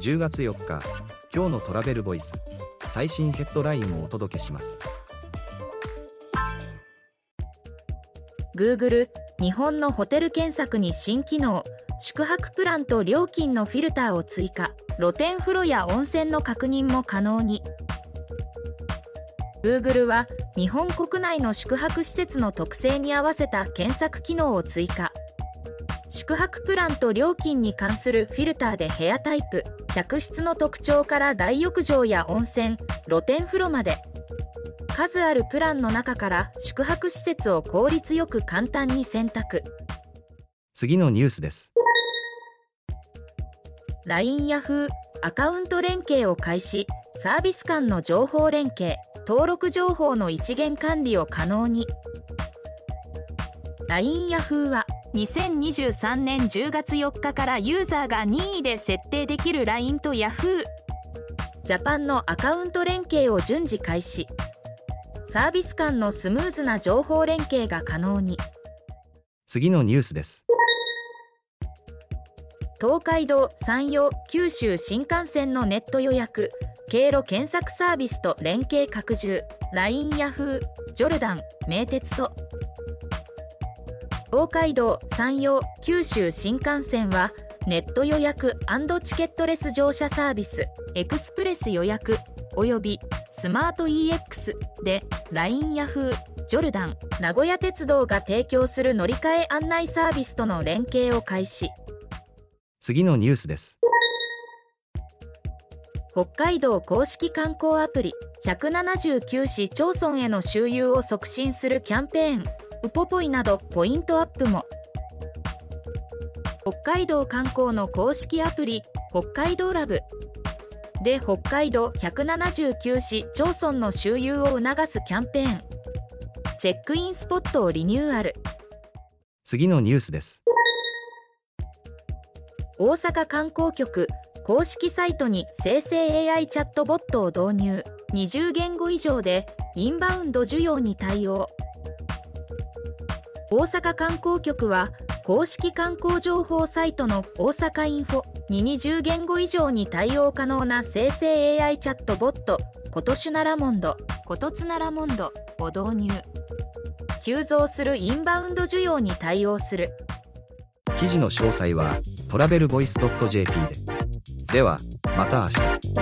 10月4日今日のトラベルボイス最新ヘッドラインをお届けします。Google 日本のホテル検索に新機能宿泊プランと料金のフィルターを追加露天風呂や温泉の確認も可能に。Google は日本国内の宿泊施設の特性に合わせた検索機能を追加。宿泊プランと料金に関するフィルターで部屋タイプ客室の特徴から大浴場や温泉露天風呂まで。数あるプランの中から宿泊施設を効率よく簡単に選択。次のニュースです。LINE ヤフーアカウント連携を開始。サービス間の情報連携登録情報の一元管理を可能に。LINE ヤフーは2023年10月4日からユーザーが任意で設定できる LINE と Yahoo! ジャパンのアカウント連携を順次開始。サービス間のスムーズな情報連携が可能に。次のニュースです。東海道山陽九州新幹線のネット予約。経路検索サービスと連携拡充。LINE ヤフージョルダン名鉄と東海道山陽九州新幹線はネット予約チケットレス乗車サービスエクスプレス予約およびスマート EX で LINE ヤフージョルダン名古屋鉄道が提供する乗り換え案内サービスとの連携を開始。次のニュースです。北海道公式観光アプリ179市町村への周遊を促進するキャンペーンウポポイなどポイントアップも。北海道観光の公式アプリ北海道ラブ。で北海道179市町村の周遊を促すキャンペーン。チェックインスポットをリニューアル。次のニュースです。大阪観光局公式サイトに生成 AI チャットボットを導入。20言語以上でインバウンド需要に対応大阪観光局は公式観光情報サイトの大阪インフォに20言語以上に対応可能な生成 AI チャットボットコトシュナラモンドコトツナラモンドを導入。急増するインバウンド需要に対応する。記事の詳細はトラベルボイス .jp で。ではまた明日。